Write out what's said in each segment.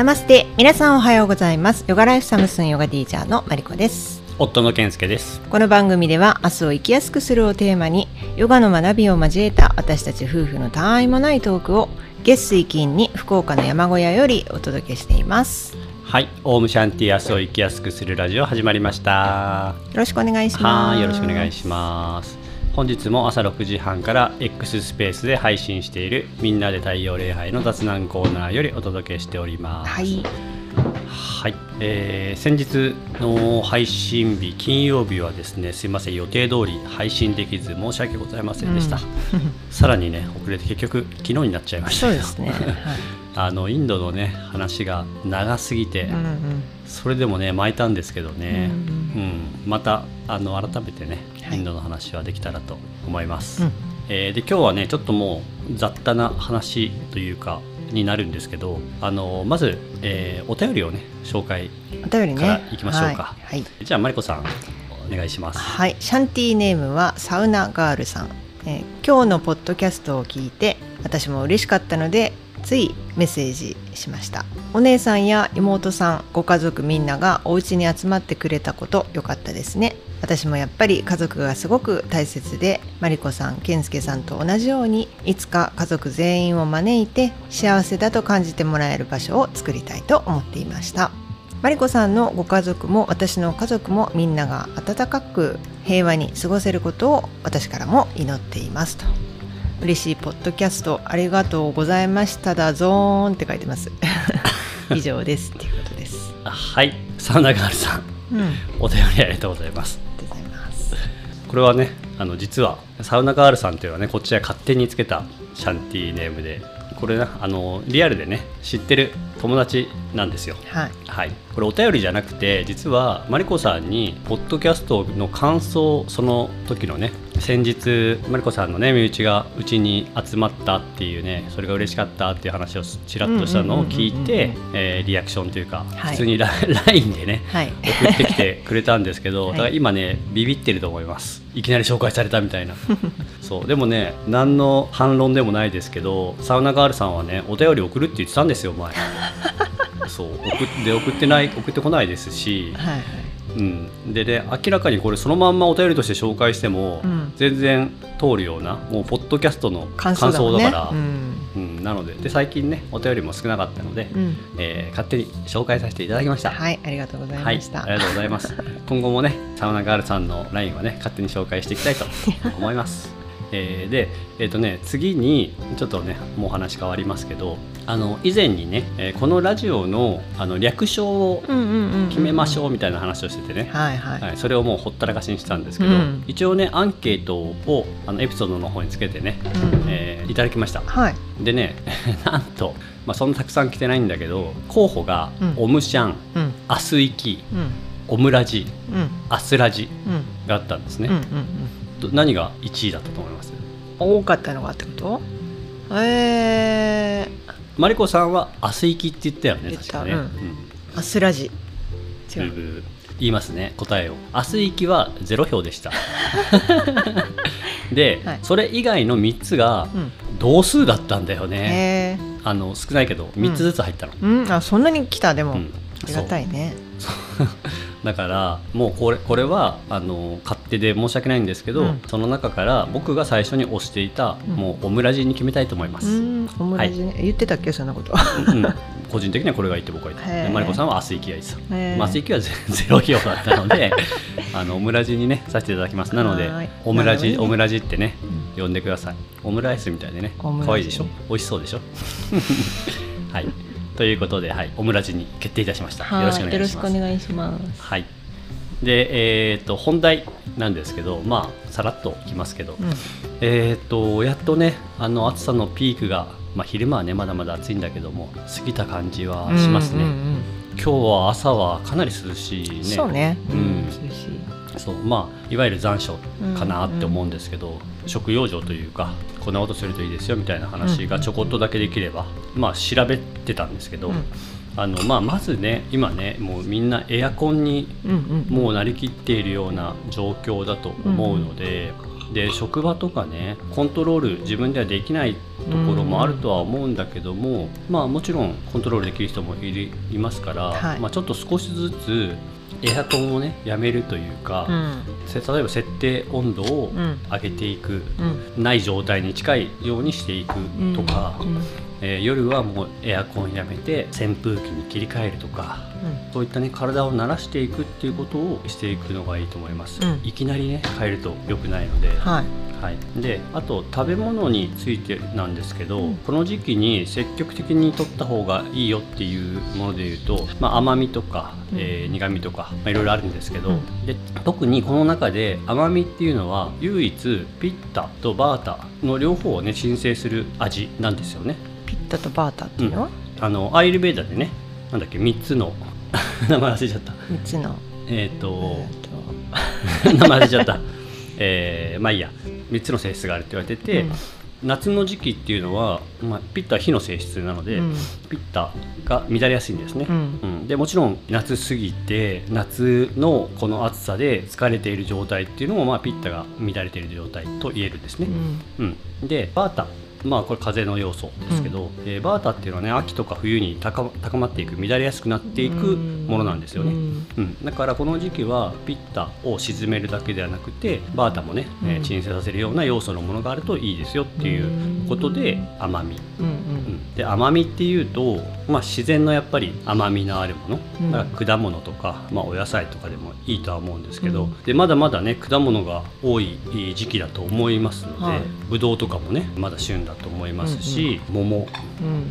ナマステ。皆さんおはようございます。ヨガライフサムスンヨガティーチャーのマリコです。夫の健介です。この番組では明日を生きやすくするをテーマにヨガの学びを交えた私たち夫婦のたわいもないトークを月水金に福岡の山小屋よりお届けしています。よはい。オウムシャンティ明日を生きやすくするラジオ始まりました。ろしくお願いします。はい。よろしくお願いします本日も朝6時半から X スペースで配信しているみんなで太陽礼拝の雑談コーナーよりお届けしております。はい。はい、えー先日の配信日金曜日はですねすいません予定通り配信できず申し訳ございませんでした、さらにね遅れて結局昨日になっちゃいました。よそうですね、はい、あのインドのね話が長すぎて、うんうんそれでもね巻いたんですけどね、ううんん。またあの改めてねはいインドの話はできたらと思います、うん。えーで今日はねちょっともう雑多な話というかになるんですけどあのまず、えーお便りをね紹介から行きましょうか。はい、はい。じゃあマリコさんお願いします。はい、シャンティーネームはサウナガールさん、えー今日のポッドキャストを聞いて私も嬉しかったのでついメッセージしました。お姉さんや妹さんご家族みんながお家に集まってくれたこと良かったですね。私もやっぱり家族がすごく大切でマリコさん健介さんと同じようにいつか家族全員を招いて幸せだと感じてもらえる場所を作りたいと思っていました。マリコさんのご家族も私の家族もみんなが温かく平和に過ごせることを私からも祈っていますと。嬉しいポッドキャストありがとうございましただゾーンって書いてます。以上ですっていうことです。あはい。サウナガールさん。うん。ありお便りありがとうございます。がとうございます。これはねあの実はサウナガールさんというのはねこっちが勝手につけたシャンティーネームでこれねあのリアルでね知ってる友達なんですよ。はい。はい、これお便りじゃなくて実はマリコさんにポッドキャストの感想その時のね先日マリコさんのね身内がうちに集まったっていうねそれが嬉しかったっていう話をちらっとしたのを聞いてリアクションというか、はい。普通に ラ LINE でねはい。送ってきてくれたんですけど、はい。だから今ねビビってると思います。いきなり紹介されたみたいな。そう。でもね何の反論でもないですけどサウナガールさんはねお便り送るって言ってたんですよ前。そう。送って送ってない送ってこないですし、はいはいうん、でね明らかにこれそのまんまお便りとして紹介しても、うん。全然通るようなもうポッドキャストの感感想だから、うん。うん、なのでで最近ねお便りも少なかったので、うん。えー勝手に紹介させていただきました。はいありがとうございはい、ました、ありがとうございます。今後もね、サウナガールさんの LINE はね、勝手に紹介していきたいと思います。えーで、えっ、とね、次にちょっとね、もうお話変わりますけど、あの以前にね、えーこのラジオのあの略称をうんうんうんうん決めましょうみたいな話をしててね。はいはい、はい、それをもうほったらかしにしたんですけど、うん。一応ねアンケートをあのエピソードの方につけてね、うんえーいただきました。はい。でね なんと、まあ、そんなたくさん来てないんだけど候補が、うん。オムシャンうん。アスイキうん。オムラジうん。アスラジうん。があったんですね、うんうんど何が1位だったと思います？うん多かったのがってこと？えー、マリコさんはアスイキって言ったよね言った。確かね、うん。うん。アスラジ。違う。言いますね答えを。アスイキは0票でした。で、はい。それ以外の3つがうん。同数だったんだよね、へえあの少ないけど3つずつ入ったの、うん。あそんなに来た？でも、うん。ありがたいねだからもうこれこれはあの勝手で申し訳ないんですけど、うん。その中から僕が最初に推していた、うん。もうオムラジに決めたいと思います、うん。オムラジね、言ってたっけそんなこと。うん個人的にはこれがいいって僕は言ってマリコさんは明日行きがいいです明日行きはゼ ゼロ票だったので あのオムラジにねさせていただきます。なのではい。オムラジ、ね。オムラジってね呼んでください。オムライスみたいでね。可愛いでしょ？美味しそうでしょ？はいということで、はい、オムラジに決定いたしました。よろしくお願いします。願いします。はい。でえー、と本題なんですけどまあさらっといきますけど、うん。えっ、とやっとねあの暑さのピークが、まあ、昼間はねまだまだ暑いんだけども過ぎた感じはしますね、うんうん今日は朝はかなり涼しいね。うんそうね。うん。涼しいそうまあいわゆる残暑かなって思うんですけど、食用場というかこんなことするといいですよみたいな話がちょこっとだけできれば、まあ調べてたんですけど、うん。あのまあ、まずね今ねもうみんなエアコンにうんうんもうなりきっているような状況だと思うので、で職場とかねコントロール自分ではできないところもあるとは思うんだけども、まあもちろんコントロールできる人もいますから、はい。まあ、ちょっと少しずつエアコンをねやめるというか、うん。せ例えば設定温度をうん。上げていく、うん。ない状態に近いようにしていくとか、えー夜はもうエアコンやめて扇風機に切り替えるとかそういったね体を慣らしていくっていうことをしていくのがいいと思います、うん。いきなりね変えると良くないので、はい。はい、であと食べ物についてなんですけど、うん。この時期に積極的に取った方がいいよっていうものでいうと、まあ、甘みとか、うん。えー苦みとか、まあ、いろいろあるんですけど、うん。で特にこの中で甘みっていうのは唯一ピッタとバータの両方をね申請する味なんですよね。タとバータっていうの？はあのアイルベーダでねなんだっけ3つの。名前忘れちゃった。三つの。えっ、とえ名前忘れちゃった。えーまあいいや。3つの性質があるって言われてて、うん。夏の時期っていうのは、まあ、ピッタは火の性質なので、うん。ピッタが乱れやすいんですね、うん。うん。でもちろん夏過ぎて夏のこの暑さで疲れている状態っていうのも、まあ、ピッタが乱れている状態と言えるんですね、うん。うん、でバータまあこれ風の要素ですけど、えーバータっていうのはね秋とか冬に高高まっていく乱れやすくなっていくものなんですよね、うん。うん、だからこの時期はピッタを沈めるだけではなくてバータもね、えーうん鎮静させるような要素のものがあるといいですよっていうことで甘み、うんうん。うん、で甘みっていうと、まあ、自然のやっぱり甘みのあるもの、うん。だから果物とか、まあ、お野菜とかでもいいとは思うんですけど、うん。でまだまだね果物が多い時期だと思いますので、はい。ぶどうとかもねまだ旬だと思いますし、桃、うん。うん、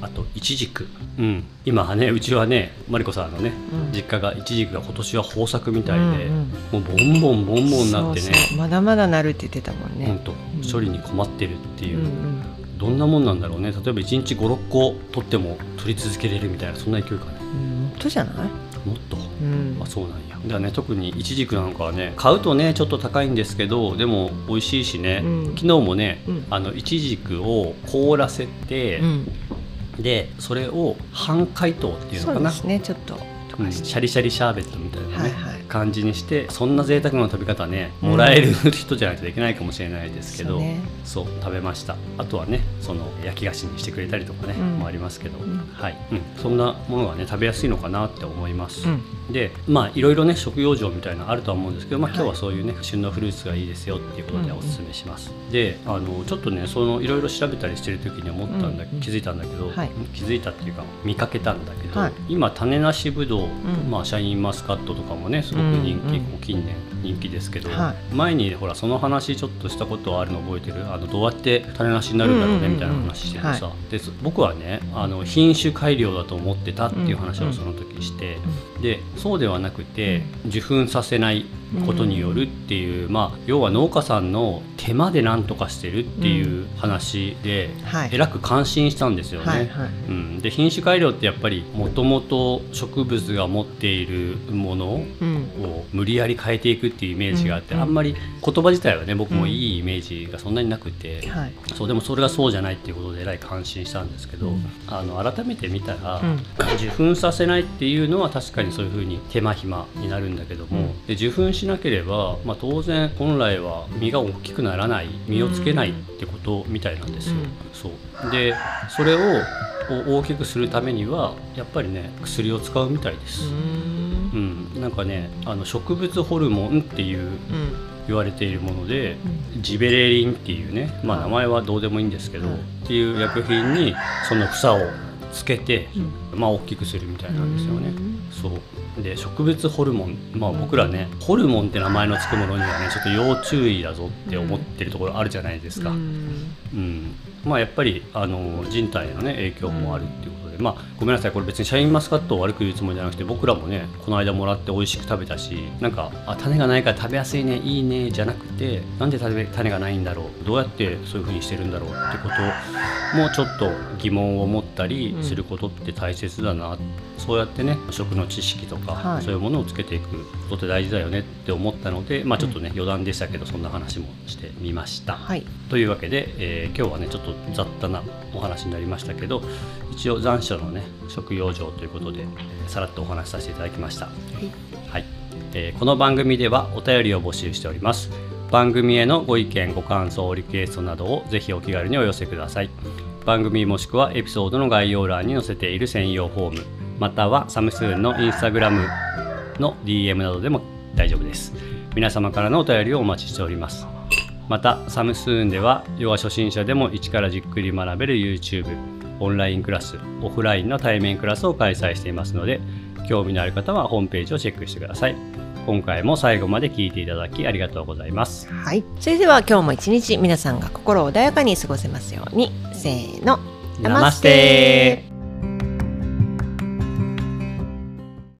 あとイチジク、うん、今はねうちはねマリコさんのね、うん。実家がイチジクが今年は豊作みたいで、うんもうボンボンボンボンになってね。まだまだなるって言ってたもんね。本当処理に困ってるっていう。う、んどんなもんなんだろうね。例えば1日56個取っても取り続けれるみたいなそんな勢いかねうん。うん本当じゃない？もっと。うん。あそうなんやだね特にイチジクなんかはね買うとねちょっと高いんですけどでも美味しいしね、うん。昨日もね、うん。あのイチジクを凍らせて、うん。でそれを半解凍っていうのかな。そうですねちょっと。溶うんシャリシャリシャーベットみたいなね、はいはい感じにしてそんな贅沢な食べ方ねもらえる人じゃないとできないかもしれないですけど、そうね。そう食べました。あとはねその焼き菓子にしてくれたりとかね、うん。もありますけど、ん。はい、うん、そんなものがね食べやすいのかなって思います、うん。でまあいろいろね食用場みたいなのあるとは思うんですけど、まあ、はい今日はそういうね、旬のフルーツがいいですよっていうことでうんおすすめします、であのちょっとねそのいろいろ調べたりしてる時に思ったんだ、うん気づいたんだけど、はい。気づいたっていうか見かけたんだけど、はい。今種なしぶどう、ん。まあ、シャインマスカットとかもねすごく人気、うんうんこう近年人気ですけど、は前にほらその話ちょっとしたことあるの覚えてるあのどうやって種なしになるんだろうねみたいな話しててさ、で僕はねあの品種改良だと思ってたっていう話をその時して、でそうではなくて受粉させないことによるっていう、まあ要は農家さんの手間で何とかしてるっていう話で、はい。えらく感心したんですよね。はいはい。うん、で品種改良ってやっぱりもともと植物が持っているものうん。を無理やり変えていくっていうイメージがあって、うんあんまり言葉自体はね僕もいいイメージがそんなになくて、はい。そうでもそれがそうじゃないっていうことでえらい感心したんですけど、うん。あの改めて見たら、うん。受粉させないっていうのは確かにそういうふうに手間暇になるんだけども、うん。で受粉しなければ、まあ、当然本来は実が大きくならない実をつけないってことみたいなんですよ。うん。そう。でそれをお大きくするためにはやっぱりね薬を使うみたいです。うん。うん、なんかねあの植物ホルモンっていううん。言われているもので、ジベレリンっていうね、まあ、名前はどうでもいいんですけど、はいっていう薬品にその房をつけて、まあ、大きくするみたいなんですよね。そう。で植物ホルモン、まあ、僕らねホルモンって名前のつくものにはねちょっと要注意だぞって思ってるところあるじゃないですか。うん。うん。まあ、やっぱりあの人体への、ね、影響もあるっていうで、まあ、ごめんなさい。これ別にシャインマスカットを悪く言うつもりじゃなくて僕らもねこの間もらって美味しく食べたしなんかあ種がないから食べやすいねいいねじゃなくてなんで種種がないんだろうどうやってそういう風にしてるんだろうってこともちょっと疑問を持ったりすることって大切だなって、そうやってね食の知識とか、はいそういうものをつけていくことって大事だよねって思ったので、まあ、ちょっとね、余談でしたけどそんな話もしてみました。はいというわけで、えー今日はねちょっと雑多なお話になりましたけど一応残暑のね食用場ということでえーさらっとお話しさせていただきました。はい、えーこの番組ではお便りを募集しております。番組へのご意見ご感想リクエストなどをぜひお気軽にお寄せください番組もしくはエピソードの概要欄に載せている専用フォームまたはサムスーンのインスタグラムの DM などでも大丈夫です。皆様からのお便りをお待ちしております。またサムスーンではヨガ初心者でも一からじっくり学べる YouTube オンラインクラスオフラインの対面クラスを開催していますので興味のある方はホームページをチェックしてください。今回も最後まで聞いていただきありがとうございます。はい。それでは今日も一日皆さんが心穏やかに過ごせますように。せーの。ナマステ